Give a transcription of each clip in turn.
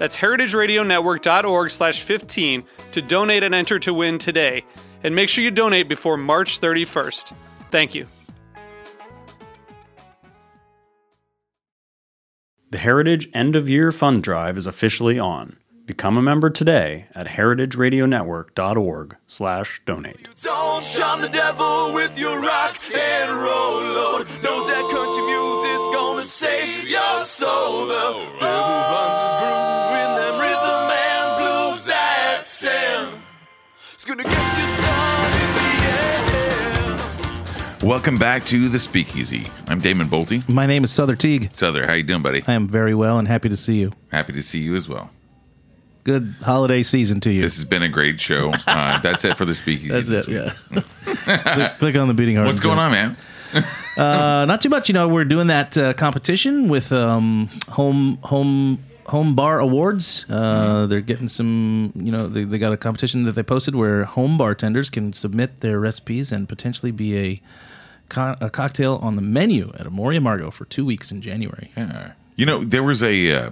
That's heritageradionetwork.org slash 15 to donate and enter to win today. And make sure you donate before March 31st. Thank you. The Heritage End of Year Fund Drive is officially on. Become a member today at heritageradionetwork.org slash donate. Don't shun the devil with your rock and roll, Lord. Knows that country music's gonna save your soul. The devil runs Welcome back to the Speakeasy. I'm Damon Boelte. My name is Souther Teague. Souther, how you doing, buddy? I am very well and happy to see you. Happy to see you as well. Good holiday season to you. This has been a great show. Uh, that's it for the Speakeasy. That's this it. week. Yeah. click, click on the beating heart. What's going on, man? Uh, not too much. You know, we're doing that uh, competition with um, home home home bar awards. Uh, they're getting some. You know, they, they got a competition that they posted where home bartenders can submit their recipes and potentially be a co- a cocktail on the menu at Amor y Amargo for two weeks in January. Yeah. You know, there was a. Uh,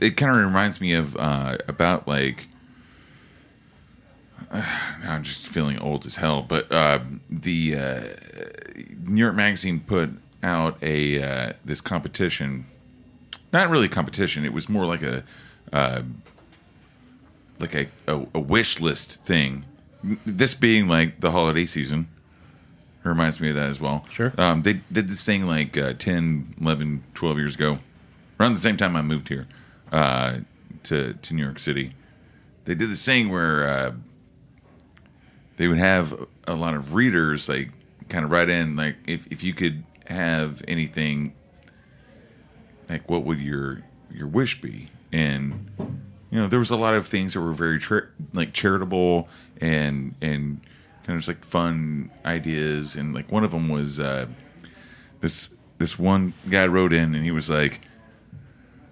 it kind of reminds me of uh, about like. now I'm just feeling old as hell, but uh, the uh, New York Magazine put out a uh, this competition. Not really competition. It was more like a uh, like a, a, a wish list thing. This being like the holiday season. Reminds me of that as well. Sure. Um, they did this thing like uh, 10, 11, 12 years ago, around the same time I moved here uh, to, to New York City. They did this thing where uh, they would have a lot of readers like kind of write in like if, if you could have anything like what would your your wish be and you know there was a lot of things that were very tra- like charitable and and kind of just like fun ideas and like one of them was uh this this one guy wrote in and he was like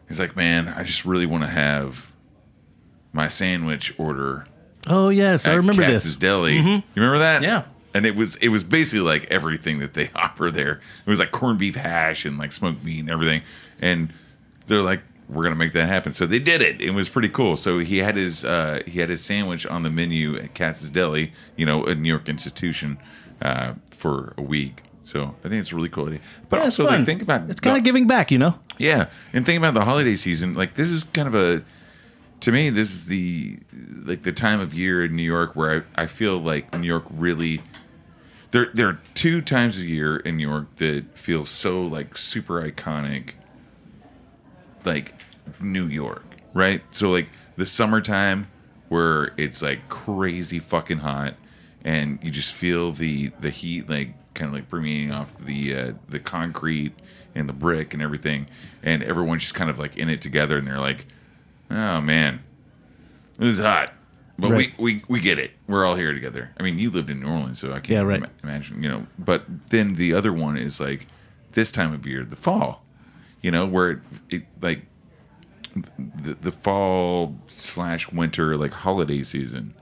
he's like man i just really want to have my sandwich order Oh yes, I remember Katz's this. Deli. You remember that? Yeah. And it was it was basically like everything that they offer there. It was like corned beef hash and like smoked meat and everything. And they're like, we're gonna make that happen. So they did it. It was pretty cool. So he had his uh, he had his sandwich on the menu at Katz's Deli, you know, a New York institution, uh, for a week. So I think it's a really cool idea. But Yeah, also like think about it's kind of giving back, you know. yeah, and think about the holiday season. Like this is kind of a, to me, this is the like the time of year in New York where I, I feel like New York really. There, there are two times a year in New York that feel so like super iconic, like New York, right? So like the summertime where it's like crazy fucking hot, and you just feel the the heat like kind of like permeating off the uh, the concrete and the brick and everything, and everyone's just kind of like in it together, and they're like, "Oh man, this is hot." But Right. we, we we get it. We're all here together. I mean, you lived in New Orleans, so I can't Yeah, right. ima- imagine, you know. But then the other one is like this time of year, the fall, you know, where it, it like the, the fall slash winter like holiday season.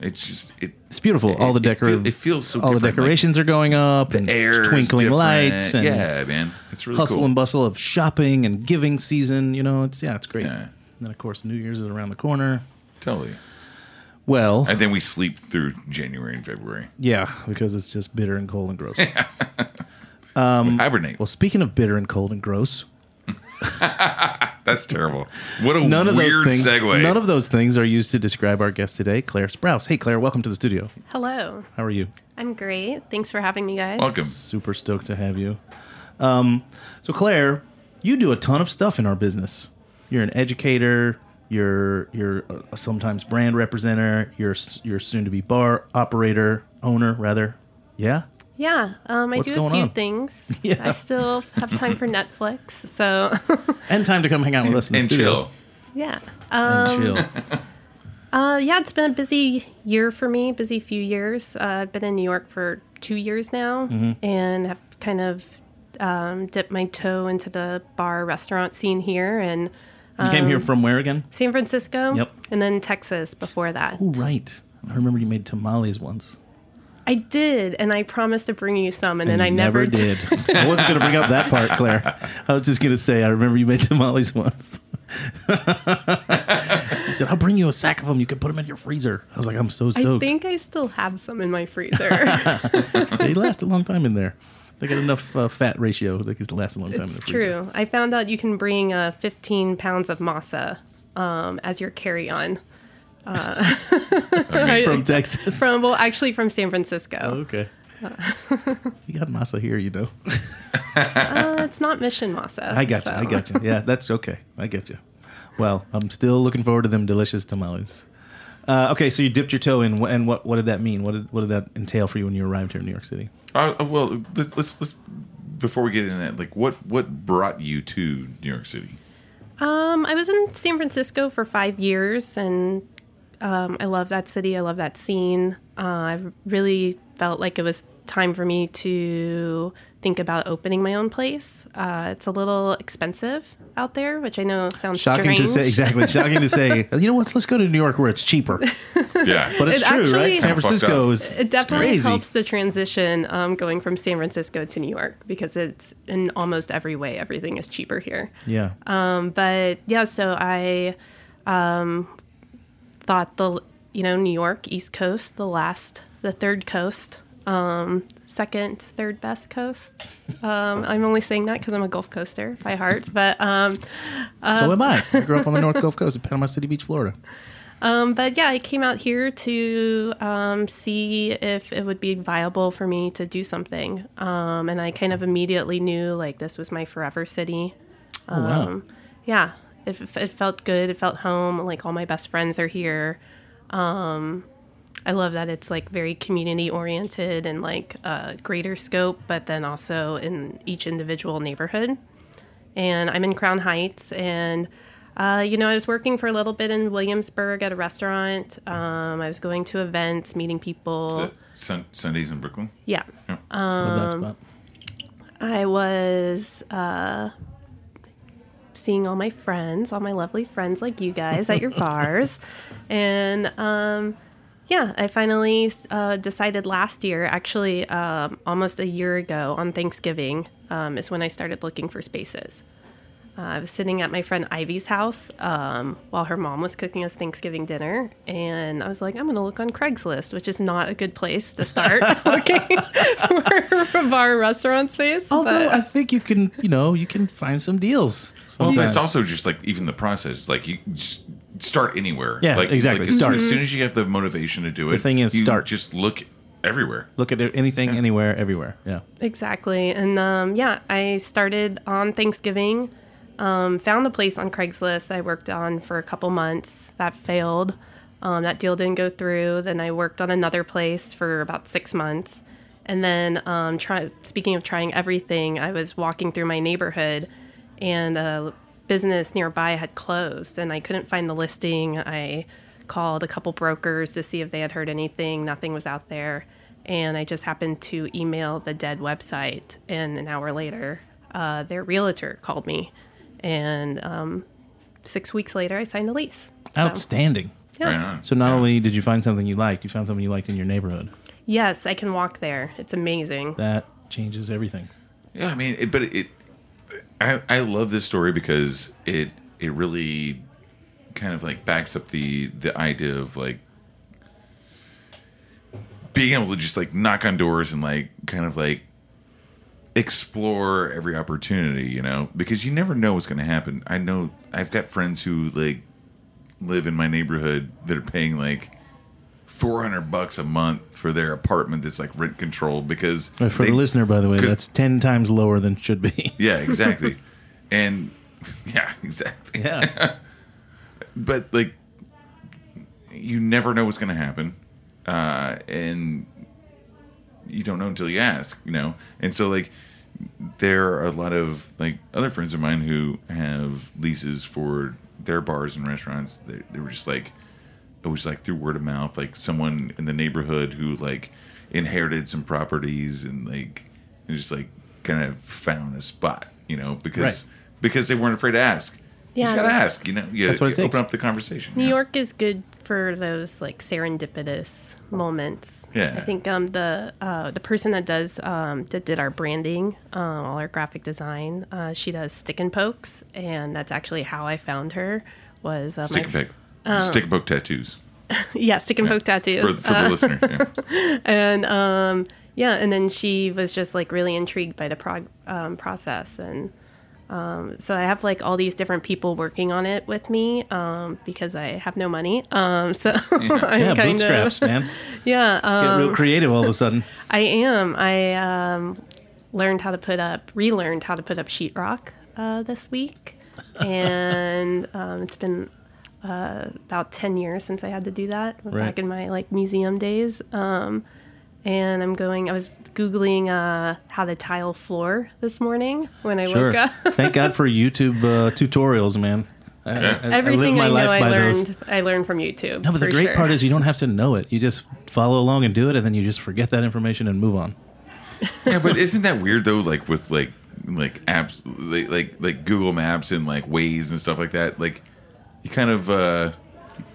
It's just it. It's beautiful. all the it, decor- it, feel- it feels so. all the different, like, decorations are going up and air twinkling lights and yeah, man, it's really hustle cool. and bustle of shopping and giving season. You know, it's yeah, it's great. Yeah. And then of course New Year's is around the corner. totally. Well, And then we sleep through January and February. yeah, because it's just bitter and cold and gross. we hibernate. well, speaking of bitter and cold and gross, That's terrible. What a None of weird those things. segue. None of those things are used to describe our guest today, Claire Sprouse. Hey, Claire, welcome to the studio. Hello. How are you? I'm great. Thanks for having me, guys. Welcome. Super stoked to have you. Um, so, Claire, you do a ton of stuff in our business. You're an educator. You're you're uh, sometimes brand representative. You're you're soon to be bar operator, owner rather. Yeah. Yeah, um, I What's do a few on? things. Yeah. I still have time for Netflix, so And time to come hang out with us in the and chill. yeah. And Um, chill. uh, yeah, it's been a busy year for me, busy few years. Uh, I've been in New York for two years now, Mm-hmm. and have kind of um, dipped my toe into the bar restaurant scene here in You came here from where again? San Francisco, Yep. and then Texas before that. Oh, right. I remember you made tamales once. I did, and I promised to bring you some, and, then I never, did. I wasn't going to bring up that part, Claire. I was just going to say, I remember you made tamales once. he said, I'll bring you a sack of them. You can put them in your freezer. I was like, I'm so stoked." I think I still have some in my freezer. they last a long time in there. They got enough uh, fat ratio. They can last a long time it's in the freezer. true. I found out you can bring uh, 15 pounds of masa um, as your carry-on Amazing. From Texas. from well, actually from San Francisco. okay. you got masa here, you know. Uh, it's not mission masa. I got you. I got you. Yeah, that's okay. I get you. Well, I'm still looking forward to them delicious tamales. Uh, okay, so you dipped your toe in, and what what did that mean? What did what did that entail for you when you arrived here in New York City? Uh, uh, well, let's, let's let's before we get into that, like what what brought you to New York City? Um, I was in San Francisco for five years, and um, I love that city. I love that scene. Uh, I really felt like it was time for me to think about opening my own place. Uh, it's a little expensive out there, which I know sounds Shocking strange. to say, exactly. Shocking to say. You know what? Let's go to New York where it's cheaper. Yeah, But it's It true, actually- right? San Francisco is It definitely crazy. helps the transition um, going from San Francisco to New York because it's in almost every way everything is cheaper here. Yeah. Um, but yeah, so I um, thought the you know New York East Coast, the last, the third coast, um, second, third best coast. Um, I'm only saying that because I'm a Gulf Coaster by heart, but um, so am I. I grew up on the North Gulf Coast of Panama City Beach, Florida. Um, but yeah, I came out here to um, see if it would be viable for me to do something. Um, and I kind of immediately knew like this was my forever city. Oh, wow. Um, yeah, it, it felt good. It felt home. Like all my best friends are here. Um, I love that it's like very community oriented and like a greater scope, but then also in each individual neighborhood. And I'm in Crown Heights, and uh, you know, I was working for a little bit in Williamsburg at a restaurant. Um, I was going to events, meeting people. Sun, Sundays in Brooklyn. Yeah, Love Um, that spot. I was uh, seeing all my friends, all my lovely friends like you guys at your bars. And um, yeah, I finally uh, decided last year, actually um, almost a year ago on Thanksgiving, um, is when I started looking for spaces. Uh, I was sitting at my friend Ivy's house um, while her mom was cooking us Thanksgiving dinner, and I was like, I'm going to look on Craigslist, which is not a good place to start looking for a bar restaurant space. Although but- I think you can, you know, you can find some deals. Well, sometimes. it's also just like even the process. Like you just start anywhere. Yeah, like, exactly. Like, as, Start. as soon as you have the motivation to do it, The thing is you start. Just look everywhere. look at it- anything, anywhere, everywhere. Yeah. Exactly. And um, yeah, I started on Thanksgiving, um, found a place on Craigslist I worked on for a couple months. That failed. Um, that deal didn't go through. Then I worked on another place for about six months. And then, um, try, speaking of trying everything, I was walking through my neighborhood and a business nearby had closed and I couldn't find the listing. I called a couple brokers to see if they had heard anything. Nothing was out there. And I just happened to email the dead website. And an hour later, uh, their realtor called me. And um, six weeks later, I signed a lease. So, Outstanding. yeah. Right on. So not Yeah. only did you find something you liked, you found something you liked in your neighborhood. Yes, I can walk there. It's amazing. That changes everything. Yeah, I mean, it, but it, I I love this story because it it really kind of like backs up the the idea of like being able to just like knock on doors and like kind of like explore every opportunity, you know, because you never know what's going to happen. I know I've got friends who like live in my neighborhood that are paying like 400 bucks a month for their apartment that's like rent controlled because Uh, For they- the listener, by the way that's ten times lower than it should be. yeah, exactly. and yeah, exactly. yeah. But like you never know what's going to happen. Uh and you don't know until you ask, you know. And so like there are a lot of like other friends of mine who have leases for their bars and restaurants. They, they were just like it was like through word of mouth, like someone in the neighborhood who like inherited some properties and like and just like kind of found a spot, you know, because Right. because they weren't afraid to ask. You just Yeah. gotta ask, you know. You That's what it open up the conversation. New yeah. York is good for those like serendipitous moments. Yeah. I think um the uh, the person that does um that did our branding, um, all our graphic design, uh, she does stick and pokes, and that's actually how I found her. Was uh, Stick and my poke, stick and poke tattoos yeah stick and poke tattoos. for, for Uh, the listener. Yeah. and um, yeah, and then she was just like really intrigued by the prog- um, process, and um, so I have like all these different people working on it with me um, because I have no money. Um, so I'm Yeah, kind bootstraps, of man. yeah. Get Um, real creative all of a sudden. I am. I um, learned how to put up, relearned how to put up sheetrock uh, this week, and um, it's been uh, about ten years since I had to do that Right. back in my like museum days. And I'm going. I was googling uh, how to tile floor this morning when I Sure. woke up. Thank God for YouTube uh, tutorials, man. I, I- I Everything my I, know, life I by those. learned. I learned from YouTube. No, but the great sure. part is you don't have to know it. You just follow along and do it, and then you just forget that information and move on. yeah, but isn't that weird though? Like with like like apps, like like, like Google Maps and like Waze and stuff like that. Like you kind of uh,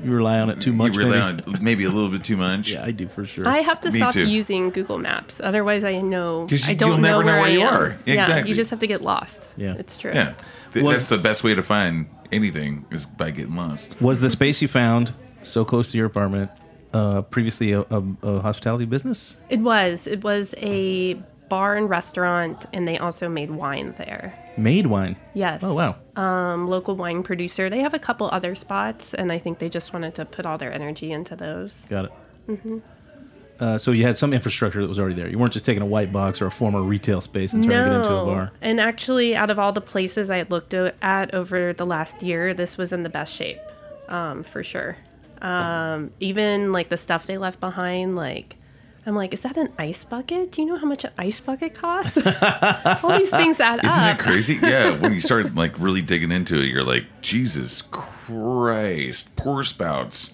You rely on it too much. you rely maybe. on maybe a little bit too much. Yeah, I do for sure. I have to Me stop too. using Google Maps. Otherwise, I know 'Cause I don't you'll know never know where, where I you am. are. Yeah, Exactly. you just have to get lost. Yeah. it's true. Yeah. Th- Was- That's the best way to find anything is by getting lost. Was the space you found so close to your apartment uh, previously a, a, a hospitality business? It was. It was a bar and restaurant, and they also made wine there. Made wine. Yes. Oh wow. Um, local wine producer. They have a couple other spots, and I think they just wanted to put all their energy into those. Got it. Mm-hmm. Uh, so you had some infrastructure that was already there. You weren't just taking a white box or a former retail space and trying to get into a bar. And actually, out of all the places I had looked o- at over the last year, this was in the best shape, um, for sure. Um, even like the stuff they left behind, like I'm like, is that an ice bucket? Do you know how much an ice bucket costs? all these things add Isn't up. it crazy? Yeah, when you start like really digging into it, you're like, Jesus Christ, pour spouts.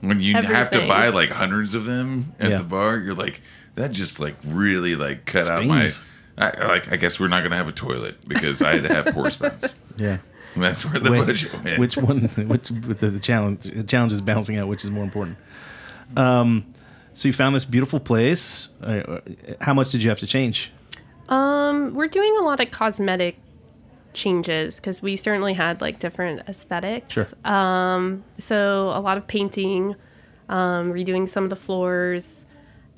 When you have to buy like hundreds of them at Yeah. the bar, you're like, that just like really like cut out my. I, like, I guess we're not gonna have a toilet because I had to have pour spouts. Yeah. And that's where the Wait, budget went. which one? Which the, the challenge? The challenge is balancing out which is more important. Um, so you found this beautiful place. Uh, how much did you have to change? Um, we're doing a lot of cosmetic changes because we certainly had like different aesthetics. Sure. Um, so a lot of painting, um, redoing some of the floors,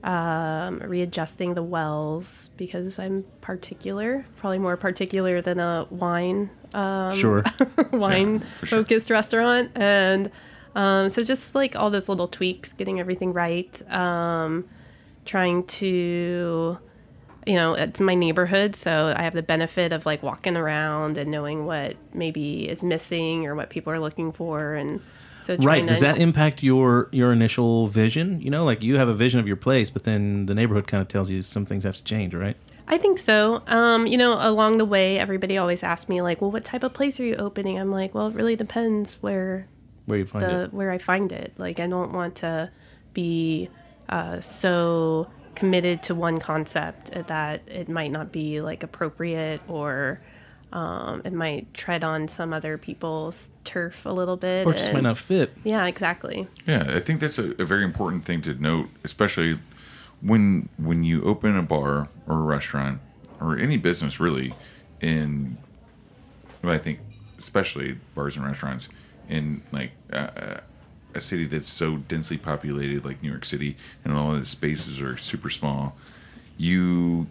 um, readjusting the wells because I'm particular, probably more particular than a wine um, sure. wine sure. focused restaurant and um, so just like all those little tweaks getting everything right um, trying to you know it's my neighborhood so i have the benefit of like walking around and knowing what maybe is missing or what people are looking for and so trying Right. Does that impact your your initial vision? You know, like you have a vision of your place, but then the neighborhood kind of tells you some things have to change, right? I think so. Um, you know, along the way, everybody always asks me like, "Well, what type of place are you opening?" I'm like, "Well, it really depends where Where you find the it. where I find it. Like I don't want to be uh, so committed to one concept that it might not be like appropriate or um, it might tread on some other people's turf a little bit. Or just and- might not fit. Yeah, exactly. Yeah, I think that's a, a very important thing to note, especially when when you open a bar or a restaurant or any business really in well, I think especially bars and restaurants in like uh, a city that's so densely populated like New York City and all of the spaces are super small, you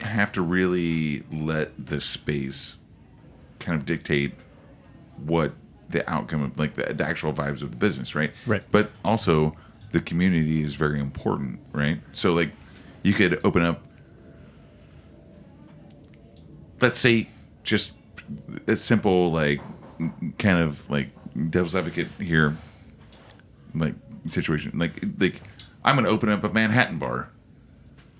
have to really let the space kind of dictate what the outcome of like the, the actual vibes of the business, right? Right. But also the community is very important, right? So like you could open up let's say just a simple like kind of like devil's advocate here like situation. Like like i'm gonna open up a manhattan bar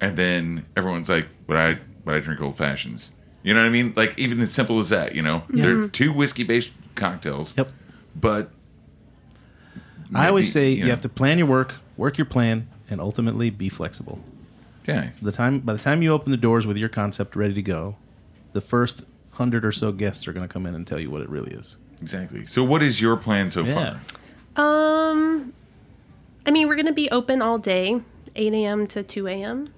and then everyone's like but i but i drink old fashions? You know what i mean? Like even as simple as that you know? They're mm-hmm. two whiskey based cocktails Yep. but I always say you, know, have to plan your work, work your plan, and ultimately be flexible. yeah. The time by the time you open the doors with your concept ready to go, the first hundred or so guests are going to come in and tell you what it really is. exactly so what is your plan so Yeah. far Um, I mean, we're gonna be open all day, 8 a.m. to 2 a.m.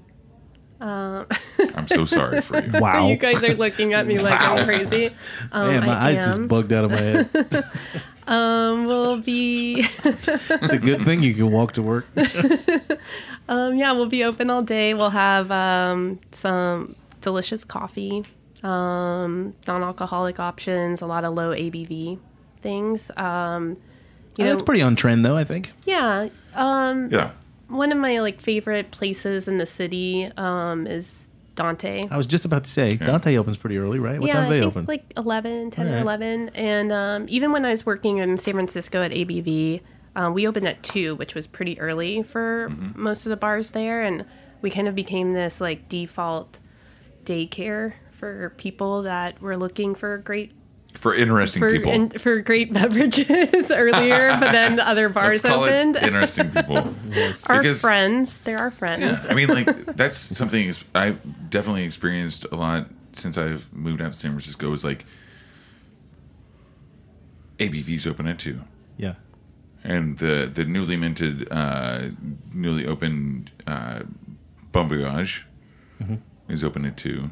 i'm so sorry for you Wow. You guys are looking at me like I'm crazy. Um, Man, my I eyes am. just bugged out of my head. Um, we'll be, it's a good thing you can walk to work. um, yeah, we'll be open all day. We'll have um, some delicious coffee, um, non-alcoholic options, a lot of low ABV things. Um, you know, That's pretty on trend, though. I think. yeah. Um, yeah one of my like favorite places in the city um, is Dante. I was just about to say Dante opens pretty early, right? What yeah, time do I think open? like 11, 10 or 11. And um, even when I was working in San Francisco at ABV, um, we opened at 2, which was pretty early for Mm-hmm. most of the bars there. And we kind of became this like default daycare for people that were looking for great for interesting for people in, for great beverages earlier, but then the other bars Let's call opened. it interesting people Our because- friends, they're our friends. Yeah, I mean, like that's something I've definitely experienced a lot since I've moved out to San Francisco. Is like ABV's open at two, yeah. and the the newly minted, uh, newly opened uh, Bon Voyage Mm-hmm. is open at two.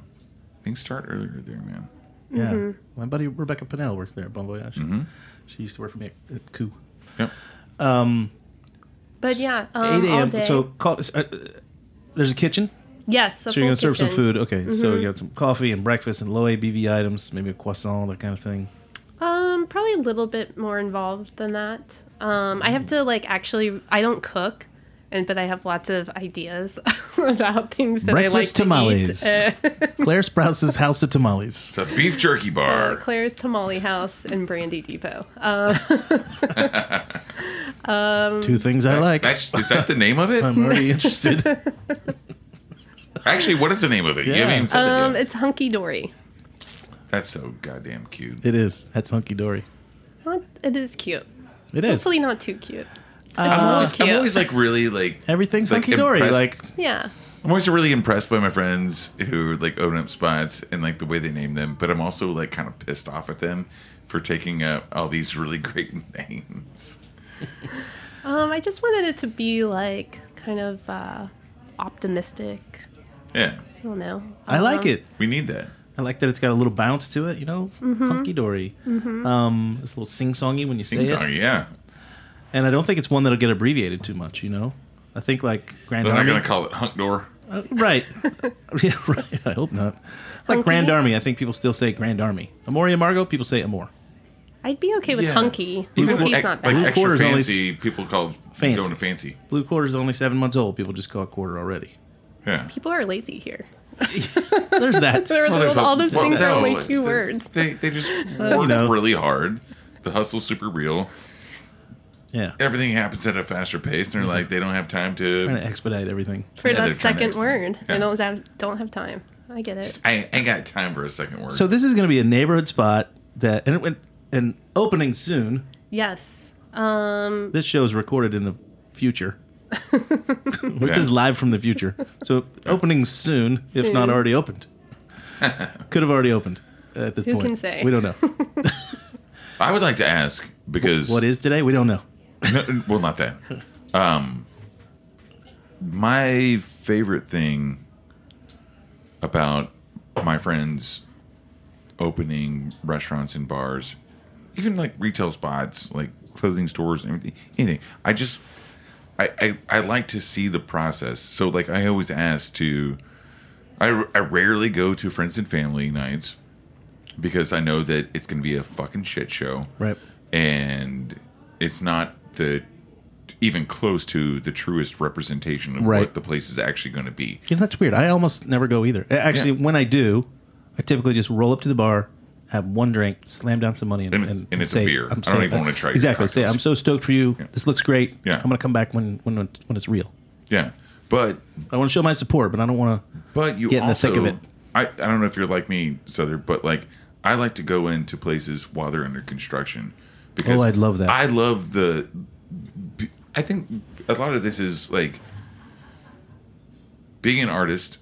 Things start earlier there, man. Yeah. Mm-hmm. My buddy Rebecca Pinnell works there at Bon Voyage. Mm-hmm. She used to work for me at, at Coup. Yep. But yeah, um, 8 a.m. So call, uh, there's a kitchen. yes, a so you're going to full serve some food. Okay. So you got some coffee and breakfast and low ABV items, maybe a croissant, that kind of thing. Um, probably a little bit more involved than that. Um, I have to like actually. I don't cook, and but I have lots of ideas about things that Breakfast I like tamales. to eat. Uh, Claire Sprouse's House of Tamales. It's a beef jerky bar. Claire's Tamale House in Brandy Depot. Um, Two things I like. That's is that the name of it? I'm already interested. Actually, what is the name of it? You Yeah. haven't even said it um, yet. it's hunky dory. That's so goddamn cute. it is. That's hunky dory. It is cute. It is. Hopefully not too cute. I'm always, I'm always like really like Everything's like, hunky dory. impressed- Like Yeah. I'm always really impressed by my friends who like open up spots and like the way they name them, but I'm also like kind of pissed off at them for taking up all these really great names. Um, I just wanted it to be like kind of uh, optimistic. Yeah, I don't know. I like Um, it. we need that. I like that it's got a little bounce to it. You know, Mm-hmm. hunky dory. Um, it's a little sing songy when you say Sing it. song, yeah. And I don't think it's one that'll get abbreviated too much. You know, I think like Grand They're not Army. gonna call it Hunk Door. Uh, right. yeah, right. I hope not. Like Hunky? Grand Army, I think people still say Grand Army. Amor y Amargo, people say Amor. I'd be okay with Yeah. hunky. Even Hunky's ec- not like bad. Blue extra quarters only fancy, people call Fancy. going to fancy. Blue Quarter is only seven months old. People just call it quarter already. Yeah. People are lazy here. There's that. There- Well, there's a- all those well, things are no, only two they- words. They they just work you know. really hard. The hustle's super real. Yeah. Everything happens at a faster pace. And they're like they don't have time Trying to. to expedite everything. For Yeah, they're that trying to second explain. word. Yeah. I don't have don't have time. I get it. I ain't got time for a second word. So this is going to be a neighborhood spot that, and it went, and opening soon. Yes. Um This show is recorded in the future. Which Yeah. is live from the future. So opening soon, if Soon. not already opened. Could have already opened at this Who point. can say? We don't know. I would like to ask because what is today? We don't know. No, well, not that. Um, my favorite thing about my friends opening restaurants and bars, even like retail spots, like clothing stores and everything, anything. I just, I, I, I like to see the process. So, like, I always ask to I, I rarely go to friends and family nights because I know that it's going to be a fucking shit show. Right. And it's not the even close to the truest representation of Right. what the place is actually going to be. You know, that's weird. I almost never go either. Actually, Yeah. when I do, I typically just roll up to the bar, have one drink, slam down some money, and, And it's- and it's a say, beer. I'm I don't even wanna try your exactly. Say. I'm so stoked for you. Yeah. This looks great. Yeah. I'm gonna come back when when when it's real. Yeah. But I want to show my support, but I don't want to. But you Get in the thick of it. I, I don't know if you're like me, Souther, but like I like to go into places while they're under construction because Oh, I'd love that. I love the. I think a lot of this is like being an artist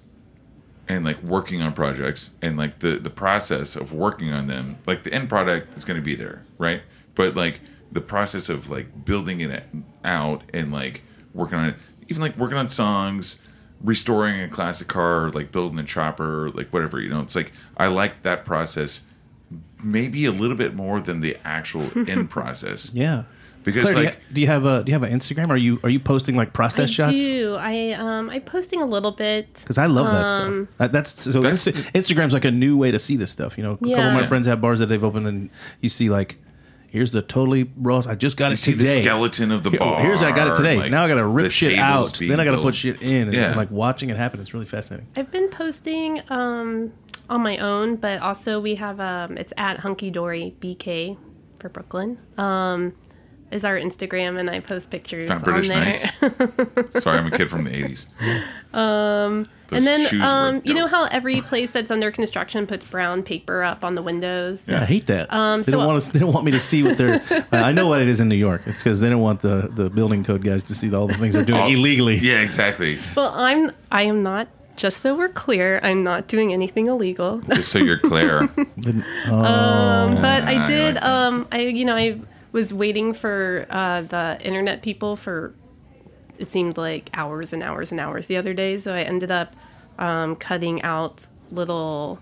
and like working on projects and like the the process of working on them. Like the end product is going to be there, right? But like the process of like building it out and like working on it, even like working on songs, restoring a classic car, like building a chopper, like whatever, you know, it's like I like that process maybe a little bit more than the actual end process. Yeah. Because Claire, do, like you, do you have a do you have an Instagram? Are you are you posting like process I shots? do. I um I'm posting a little bit. Because I love that Um, stuff. That, that's so. That's- Instagram's like a new way to see this stuff. You know, a couple of my Yeah. friends have bars that they've opened, and you see like, here's the totally raw. I just got you it see today. the skeleton of the Here- bar. Here's I got it today. like, now I got to the rip shit out. Then I got to put shit in, and Yeah. like watching it happen. It's really fascinating. I've been posting um on my own, but also we have um it's at Hunky Dory BK for Brooklyn. Um is our Instagram and I post pictures It's not on British there. Nights. Sorry, I'm a kid from the 80s. Um, and then um you know how every place that's under construction puts brown paper up on the windows? Yeah, I hate that. Um, they so- don't want us. They don't want me to see what they're. I know what it is in New York. It's because they don't want the the building code guys to see all the things they're doing All- illegally. Yeah, exactly. Well, I'm I am not just so we're clear, I'm not doing anything illegal. Just so you're clear. Then- Um, but I I did. like. Um, I you know I was waiting for uh, the internet people for it seemed like hours and hours and hours the other day. So I ended up um, cutting out little.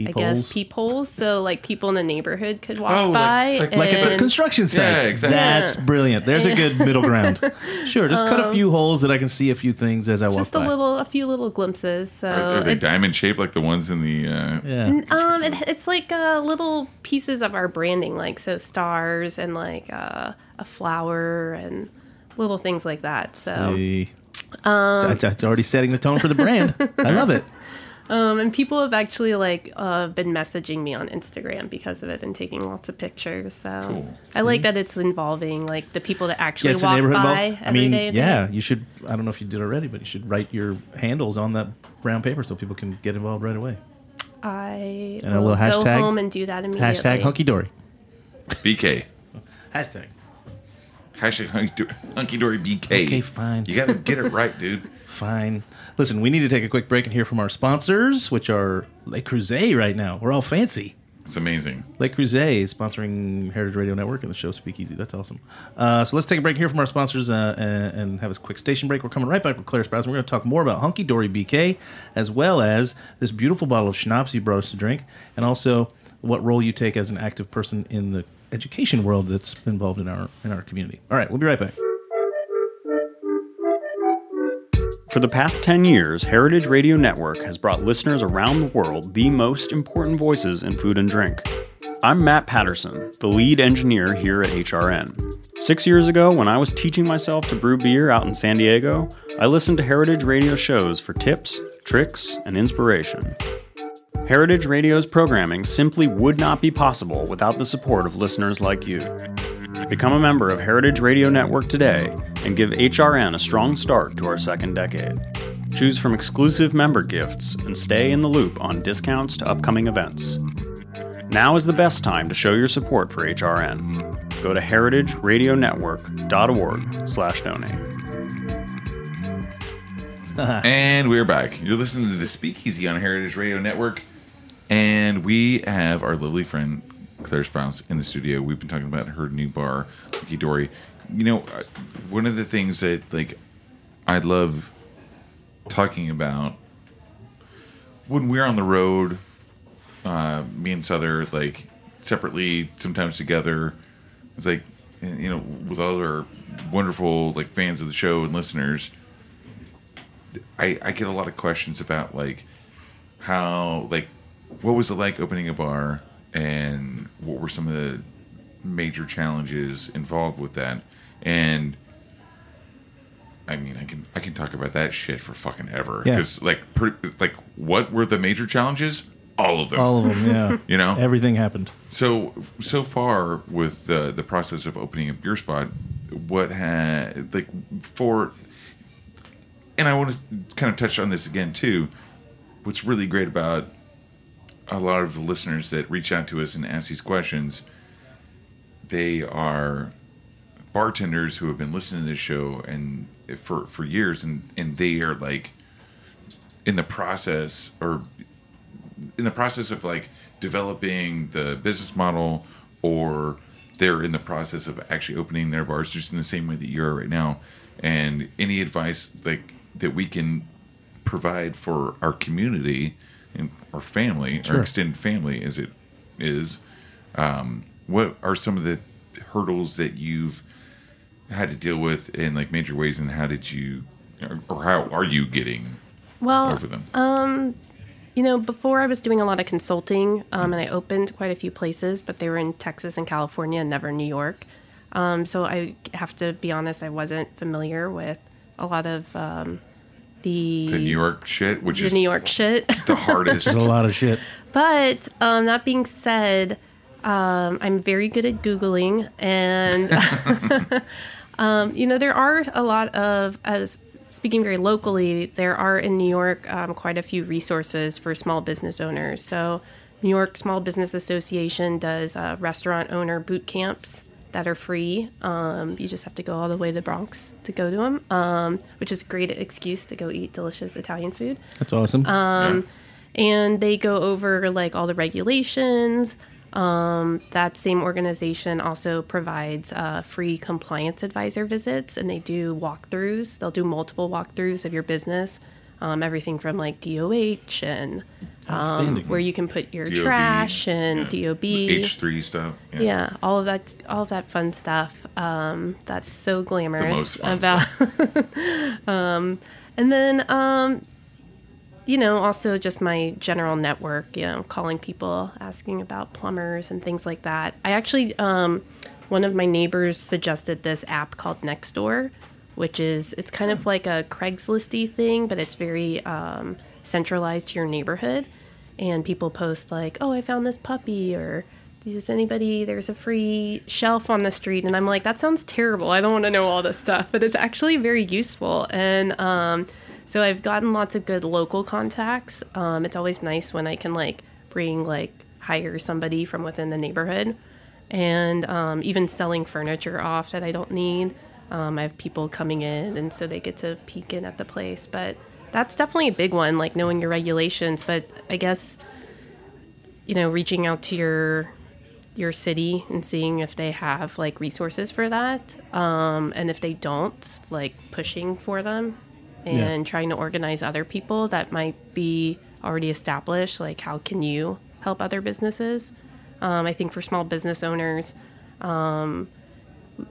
I guess Peepholes. peepholes, so like people in the neighborhood could walk Oh, by. like- like at the and- construction sites. exactly. That's Yeah. brilliant. There's a good middle ground. Sure, just cut a few holes that I can see a few things as I walk Um, just a by. little, a few little glimpses. So Are, are they diamond shaped like the ones in the? Uh, Yeah. Um, it, it's like uh, little pieces of our branding, like so stars and like uh, a flower and little things like that. So, See. Um, it's, it's already setting the tone for the brand. I love it. um, and people have actually like uh, been messaging me on Instagram because of it and taking lots of pictures. So Cool. I like that it's involving like the people that actually it's a walk by involved. I mean, day. yeah, you should. I don't know if you did already, but you should write your handles on that brown paper so people can get involved right away. I And a will little go hashtag? home and do that immediately. Hashtag hunky dory. BK. Hashtag. Hashtag hunky, hunky dory BK. Okay, fine. You got to get it right, dude. Fine. Listen, we need to take a quick break and hear from our sponsors, which are Le Creuset right now. We're all fancy. It's amazing. Le Creuset is sponsoring Heritage Radio Network and the show Speakeasy. That's awesome. Uh, so let's take a break here from our sponsors uh, and, and have a quick station break. We're coming right back with Claire Sprouse. We're going to talk more about Hunky Dory BK, as well as this beautiful bottle of schnapps you brought us to drink, and also what role you take as an active person in the education world that's involved in our in our community. All right, we'll be right back. For the past 10 years, Heritage Radio Network has brought listeners around the world the most important voices in food and drink. I'm Matt Patterson, the lead engineer here at HRN. Six years ago, when I was teaching myself to brew beer out in San Diego, I listened to Heritage Radio shows for tips, tricks, and inspiration. Heritage Radio's programming simply would not be possible without the support of listeners like you. Become a member of Heritage Radio Network today and give HRN a strong start to our second decade. Choose from exclusive member gifts and stay in the loop on discounts to upcoming events. Now is the best time to show your support for HRN. Go to heritageradionetwork.org/donate. And we're back. You're listening to the Speakeasy on Heritage Radio Network, and we have our lovely friend Claire Sprouse in the studio. We've been talking about her new bar, Hunky Dory. You know, uh, one of the things that like I love talking about when we're on the road, uh, me and Souther like separately, sometimes together. It's like you know, with all our wonderful like fans of the show and listeners. I, I get a lot of questions about like how like what was it like opening a bar and what were some of the major challenges involved with that and I mean, I can I can talk about that shit for fucking ever. Yeah. Because like, pretty, like, what were the major challenges? All of them. All of them, yeah. You know? everything happened. So so far with the the process of opening up your spot, what had like for, and I want to kind of touch on this again too. What's really great about a lot of the listeners that reach out to us and ask these questions, they are bartenders who have been listening to this show and for for years, and and they are like in the process or in the process of like developing the business model or they're in the process of actually opening their bars just in the same way that you are right now. And any advice like that we can provide for our community and our family our Sure. extended family as it is um, what are some of the hurdles that you've had to deal with in like major ways and how did you or- or how are you getting Well, over them You know, before I was doing a lot of consulting, um, and I opened quite a few places, but they were in Texas and California, and never New York. Um, so I have to be honest, I wasn't familiar with a lot of um, the the New York shit which the is New York shit. the hardest There's a lot of shit. But um, that being said, um, I'm very good at Googling. And, um, you know, there are a lot of, as speaking very locally, there are in New York um, quite a few resources for small business owners. So, New York Small Business Association does uh, restaurant owner boot camps that are free. Um, you just have to go all the way to the Bronx to go to them, um, which is a great excuse to go eat delicious Italian food That's awesome. Um, Yeah. and they go over like all the regulations. Um, that same organization also provides uh, free compliance advisor visits, and they do walkthroughs. They'll do multiple walkthroughs of your business, um, everything from like DOH and um, where you can put your DOB, trash and DOB. H3 stuff. Yeah, all of that, all of that fun stuff. Um, that's so glamorous most fun about. um, and then, um, you know, also just my general network. You know, calling people, asking about plumbers and things like that. I actually, um, one of my neighbors suggested this app called Nextdoor, which is it's kind of like a Craigslisty thing, but it's very um, centralized to your neighborhood. And people post like, "Oh, I found this puppy," or does anybody there's a free shelf on the street and i'm like that sounds terrible i don't want to know all this stuff but it's actually very useful and um, so i've gotten lots of good local contacts um, it's always nice when i can like bring like hire somebody from within the neighborhood and um, even selling furniture off that i don't need um, i have people coming in and so they get to peek in at the place but that's definitely a big one like knowing your regulations but i guess you know reaching out to your your city and seeing if they have like resources for that um, and if they don't like pushing for them and trying to organize other people that might be already established like how can you help other businesses um, i think for small business owners um,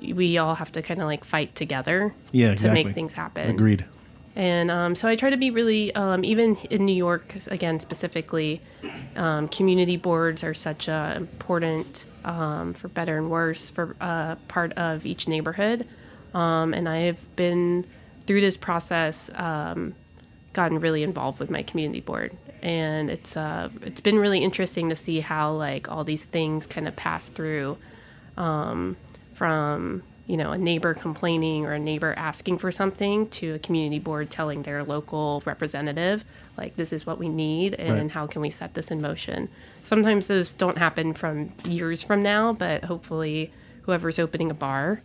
we all have to kind of like fight together Yeah, exactly. to make things happen Agreed. And um, so I try to be really, um, even in New York, again, specifically, um, community boards are such an important, um, for better and worse, for uh, part of each neighborhood. Um, and I have been, through this process, um, gotten really involved with my community board. And it's uh, it's been really interesting to see how like all these things kind of pass through from you know a neighbor complaining or a neighbor asking for something to a community board telling their local representative like this is what we need and Right. how can we set this in motion sometimes those don't happen from years from now but hopefully whoever's opening a bar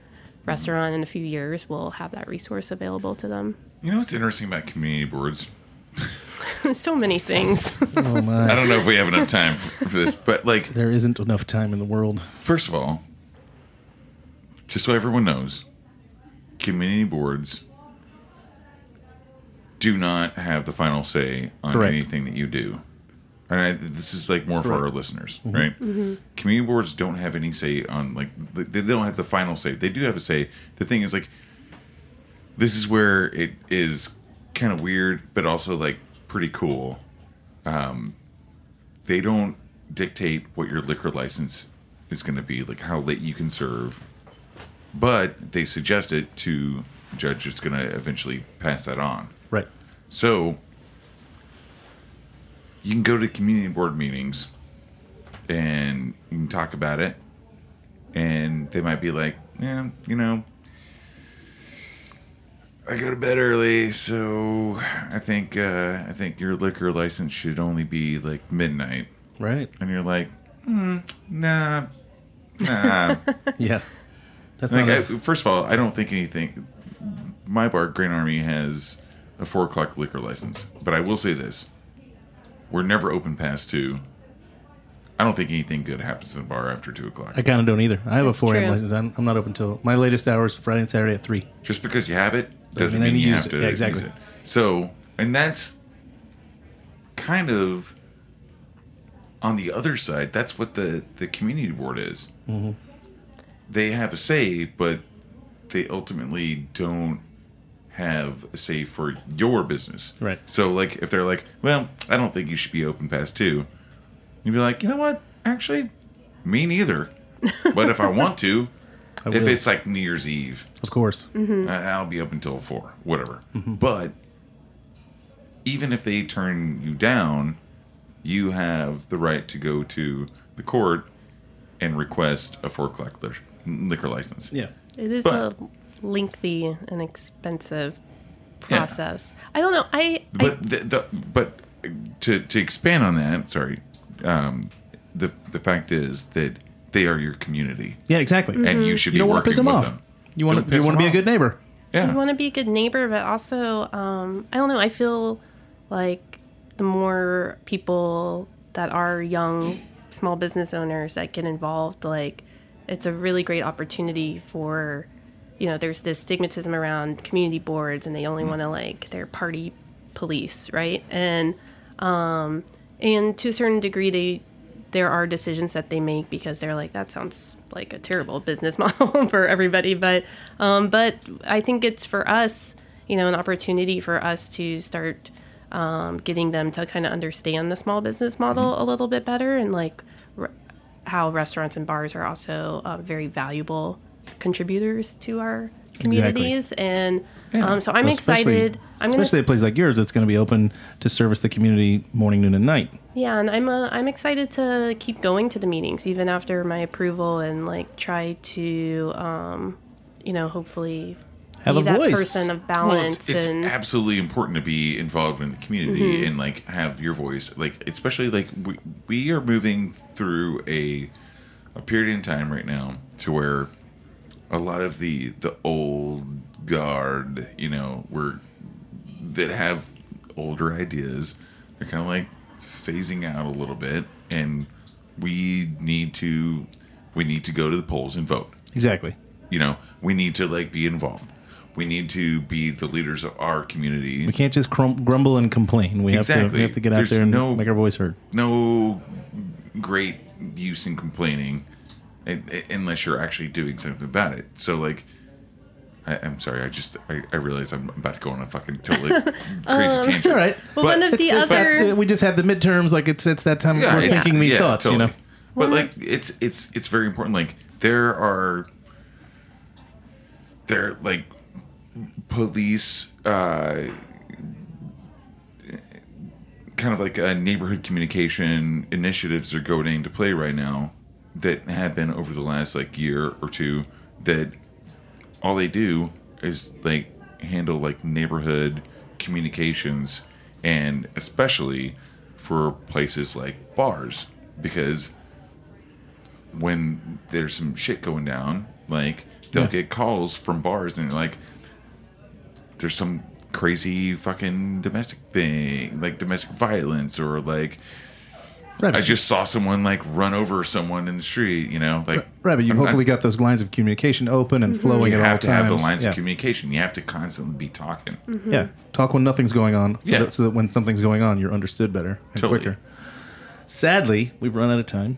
restaurant in a few years will have that resource available to them You know what's interesting about community boards? so many things Oh I don't know if we have enough time for this, but like, There isn't enough time in the world. first of all, just so everyone knows, community boards do not have the final say on Correct. anything that you do. And I, this is like more for our listeners, right? Community boards don't have any say on like they they don't have the final say. They do have a say. The thing is like this is where it is kind of weird, but also like pretty cool. um, they don't dictate what your liquor license is going to be, like how late you can serve, but they suggest it to judge that's going to eventually pass that on. Right. So you can go to community board meetings and you can talk about it, and they might be like, "Yeah, you know, I go to bed early, so I think uh, I think your liquor license should only be like midnight." Right. And you're like, hmm, "Nah, nah." Yeah. That's Like, not I, a- first of all, I don't think anything. My bar, Grand Army, has a four o'clock liquor license, but I will say this: we're never open past two. I don't think anything good happens in a bar after two o'clock. I kind of don't either. I have That's a 4 a.m. license. I'm, I'm not open till my latest hours Friday and Saturday at three. Just because you have it doesn't mean I mean you have it. to Yeah, exactly. use it. So, and that's kind of on the other side. That's what the the community board is. Mm-hmm. They have a say, but they ultimately don't have a say for your business. Right. So, like, if they're like, "Well, I don't think you should be open past two, you'd be like, "You know what? Actually, me neither. But if I want to." I If it's like New Year's Eve, of course. Mm-hmm. I'll be up until four, whatever. But even if they turn you down, you have the right to go to the court and request a four o'clock liquor, liquor license. Yeah. It is But- a lengthy and expensive process. I don't know. I, I But the, the, but to to expand on that, sorry, um, the the fact is that they are your community, Yeah, exactly. and you should You be don't want to working piss them with off. them. You want to you want to them be a good neighbor. Yeah, you want to be a good neighbor, but also, um, I don't know. I feel like the more people that are young, small business owners that get involved, like it's a really great opportunity for, you know, there's this stigmatism around community boards, and they only want to like they're party police, right? And um, and to a certain degree, they there are decisions that they make because they're like that sounds like a terrible business model for everybody. But um, but i think it's for us you know an opportunity for us to start um, getting them to kind of understand the small business model a little bit better and like how restaurants and bars are also uh, very valuable contributors to our communities. And um, so i'm Well, excited. I'm especially s- a place like yours that's going to be open to service the community morning, noon, and night. Yeah, and I'm uh, I'm excited to keep going to the meetings even after my approval and like try to um, you know hopefully Have be a that voice. person of Well, balance it's, it's and absolutely important to be involved in the community mm-hmm. and like have your voice like especially like we, we are moving through a a period in time right now to where a lot of the the old guard you know were that have older ideas they're kind of like phasing out a little bit and we need to we need to go to the polls and vote Exactly. you know we need to like be involved we need to be the leaders of our community We can't just crum- grumble and complain. We have to we have to get out There's there and no- make our voice heard. no great use in complaining unless you're actually doing something about it so like I, i'm sorry i just I, I realize i'm about to go on a fucking totally crazy um, tangent All right. well, one of the It's the fact other we just had the midterms. Like it's it's that time yeah, we're it's- thinking these yeah, thoughts. totally. You know. But like it's it's it's very important. Like there are there like police uh kind of like uh, neighborhood communication initiatives are going into play right now that have been over the last like year or two that all they do is like handle like neighborhood communications and especially for places like bars because when there's some shit going down like they'll Yeah. get calls from bars and like there's some crazy fucking domestic thing like domestic violence or like Right. I just saw someone like run over someone in the street, you know, like Right, but you've I'm- hopefully got those lines of communication open and flowing you at all have to have the lines yeah. of communication. You have to constantly be talking. Mm-hmm. Yeah, talk when nothing's going on, so, Yeah. that, so that when something's going on, you're understood better and Totally. quicker. Sadly, we've run out of time.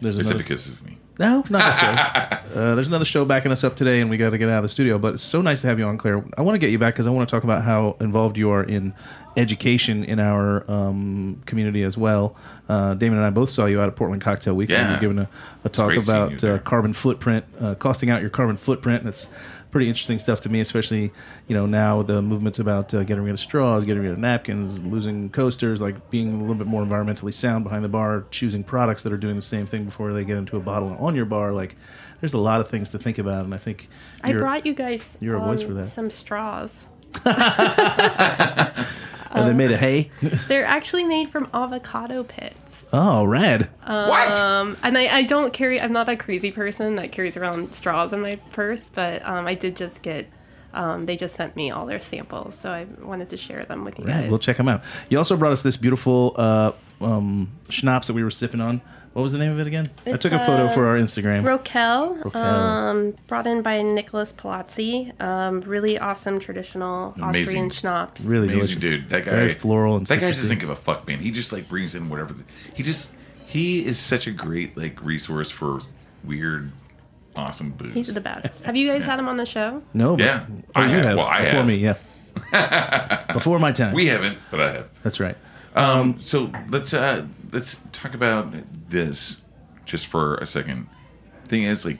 There's Is it because of me? No, not necessarily. uh, there's another show backing us up today, and we got to get out of the studio. But it's so nice to have you on, Claire. I want to get you back because I want to talk about how involved you are in education in our um, community as well. Uh, Damon and I both saw you out at Portland Cocktail Weekend. Yeah. You're giving a, a talk great seeing you about uh, carbon footprint, uh, costing out your carbon footprint. And it's pretty interesting stuff to me, especially you know now the movements about uh, getting rid of straws, getting rid of napkins, losing coasters, like being a little bit more environmentally sound behind the bar, choosing products that are doing the same thing before they get into a bottle on your bar. Like there's a lot of things to think about, and I think I brought you guys you're a voice um, for that. some straws. oh, they made of hay. They're actually made from avocado pits. oh, rad. what? Um, and I, I don't carry, I'm not that crazy person that carries around straws in my purse, but um, I did just get, um, they just sent me all their samples. So I wanted to share them with you Rad. guys. We'll check them out. You also brought us this beautiful uh, um, schnapps that we were sipping on. What was the name of it again? I took a photo uh, for our Instagram. Roquel, Roquel. Um, brought in by Nicholas Palazzi. Um, really awesome traditional Amazing. Austrian schnapps. really Amazing delicious. dude. That guy, Very floral and that guy citrusy. doesn't give a fuck, man. He just like brings in whatever. The, he just he is such a great like resource for weird, awesome booze. He's the best. Have you guys had him on the show? No, but- Yeah. Oh, I you have. have. Well, I Before have. me, yeah. Before my time. We haven't, but I have. That's right. Um, so let's uh let's talk about this just for a second. Thing is, like,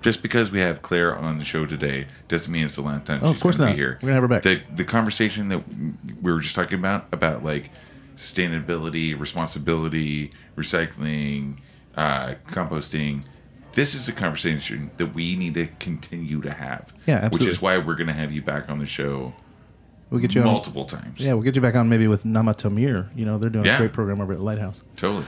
just because we have Claire on the show today doesn't mean it's the last time Oh, of she's course gonna not. be here. We're gonna have her back. The the conversation that we were just talking about about like sustainability, responsibility, recycling, uh, composting. This is a conversation that we need to continue to have. Yeah, absolutely. Which is why we're going to have you back on the show We'll get you on. multiple times. Yeah, we'll get you back on maybe with Namatamir. You know, they're doing Yeah. a great program over at Lighthouse. Totally.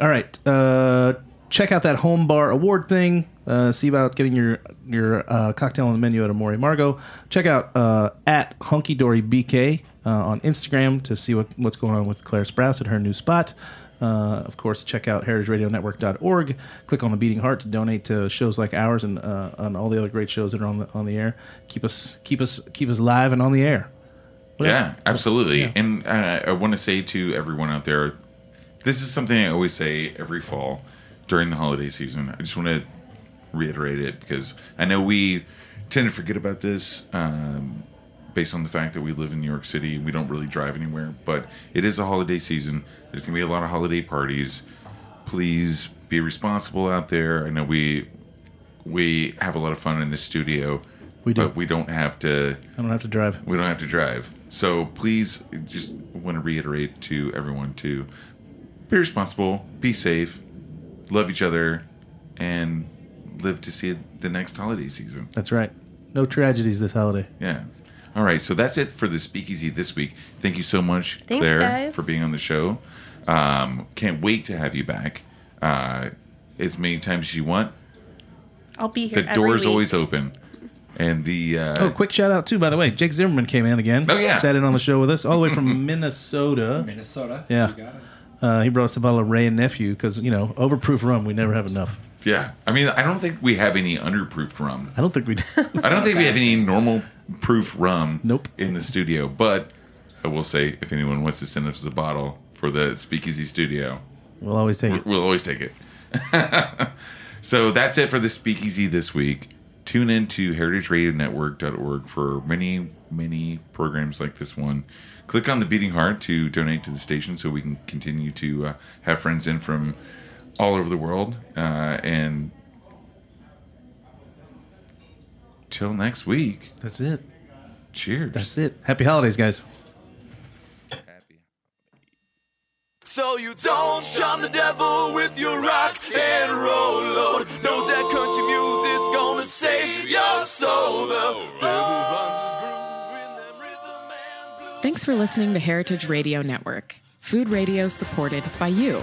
All right. Uh, check out that home bar award thing. Uh, see about getting your your uh, cocktail on the menu at Amor y Amargo. Check out uh, at Hunky Dory BK uh, on Instagram to see what, what's going on with Claire Sprouse at her new spot. Uh, of course, check out heritageradionetwork.org. Click on the beating heart to donate to shows like ours and uh, on all the other great shows that are on the on the air. Keep us keep us keep us live and on the air. What Yeah, else? absolutely. Yeah. And uh, I want to say to everyone out there, this is something I always say every fall during the holiday season. I just want to reiterate it because I know we tend to forget about this um, based on the fact that we live in New York City. We don't really drive anywhere, but it is a holiday season. There's going to be a lot of holiday parties. Please be responsible out there. I know we we have a lot of fun in the studio. We do. But we don't have to I don't have to drive. we don't have to drive. So please, just want to reiterate to everyone to be responsible, be safe, love each other, and live to see the next holiday season. That's right. No tragedies this holiday. Yeah. All right. So that's it for the speakeasy this week. Thank you so much, Thanks, Claire, guys. for being on the show. Um, can't wait to have you back. Uh, as many times as you want. I'll be here. The every door is week. always open. And the uh, Oh, quick shout out too, by the way. Jake Zimmerman came in again. Oh, yeah. sat in on the show with us all the way from Minnesota. Minnesota. Yeah. You got it. Uh, he brought us a bottle of Wray and Nephew because you know overproof rum we never have enough. Yeah, I mean, I don't think we have any underproofed rum. I don't think we. do. I don't think we have any normal proof rum Nope. in the studio, but I will say if anyone wants to send us a bottle for the Speakeasy studio, we'll always take it. we'll always take it. so that's it for the Speakeasy this week. Tune in to heritageradionetwork.org for many, many programs like this one. Click on the beating heart to donate to the station so we can continue to uh, have friends in from all over the world. Uh, and till next week, That's it. cheers. That's it. Happy holidays, guys. So you don't shun the devil with your rock and roll load. Knows that country music's gonna save your soul. The devil runs his groove in them rhythm and blues. Thanks for listening to Heritage Radio Network, food radio supported by you.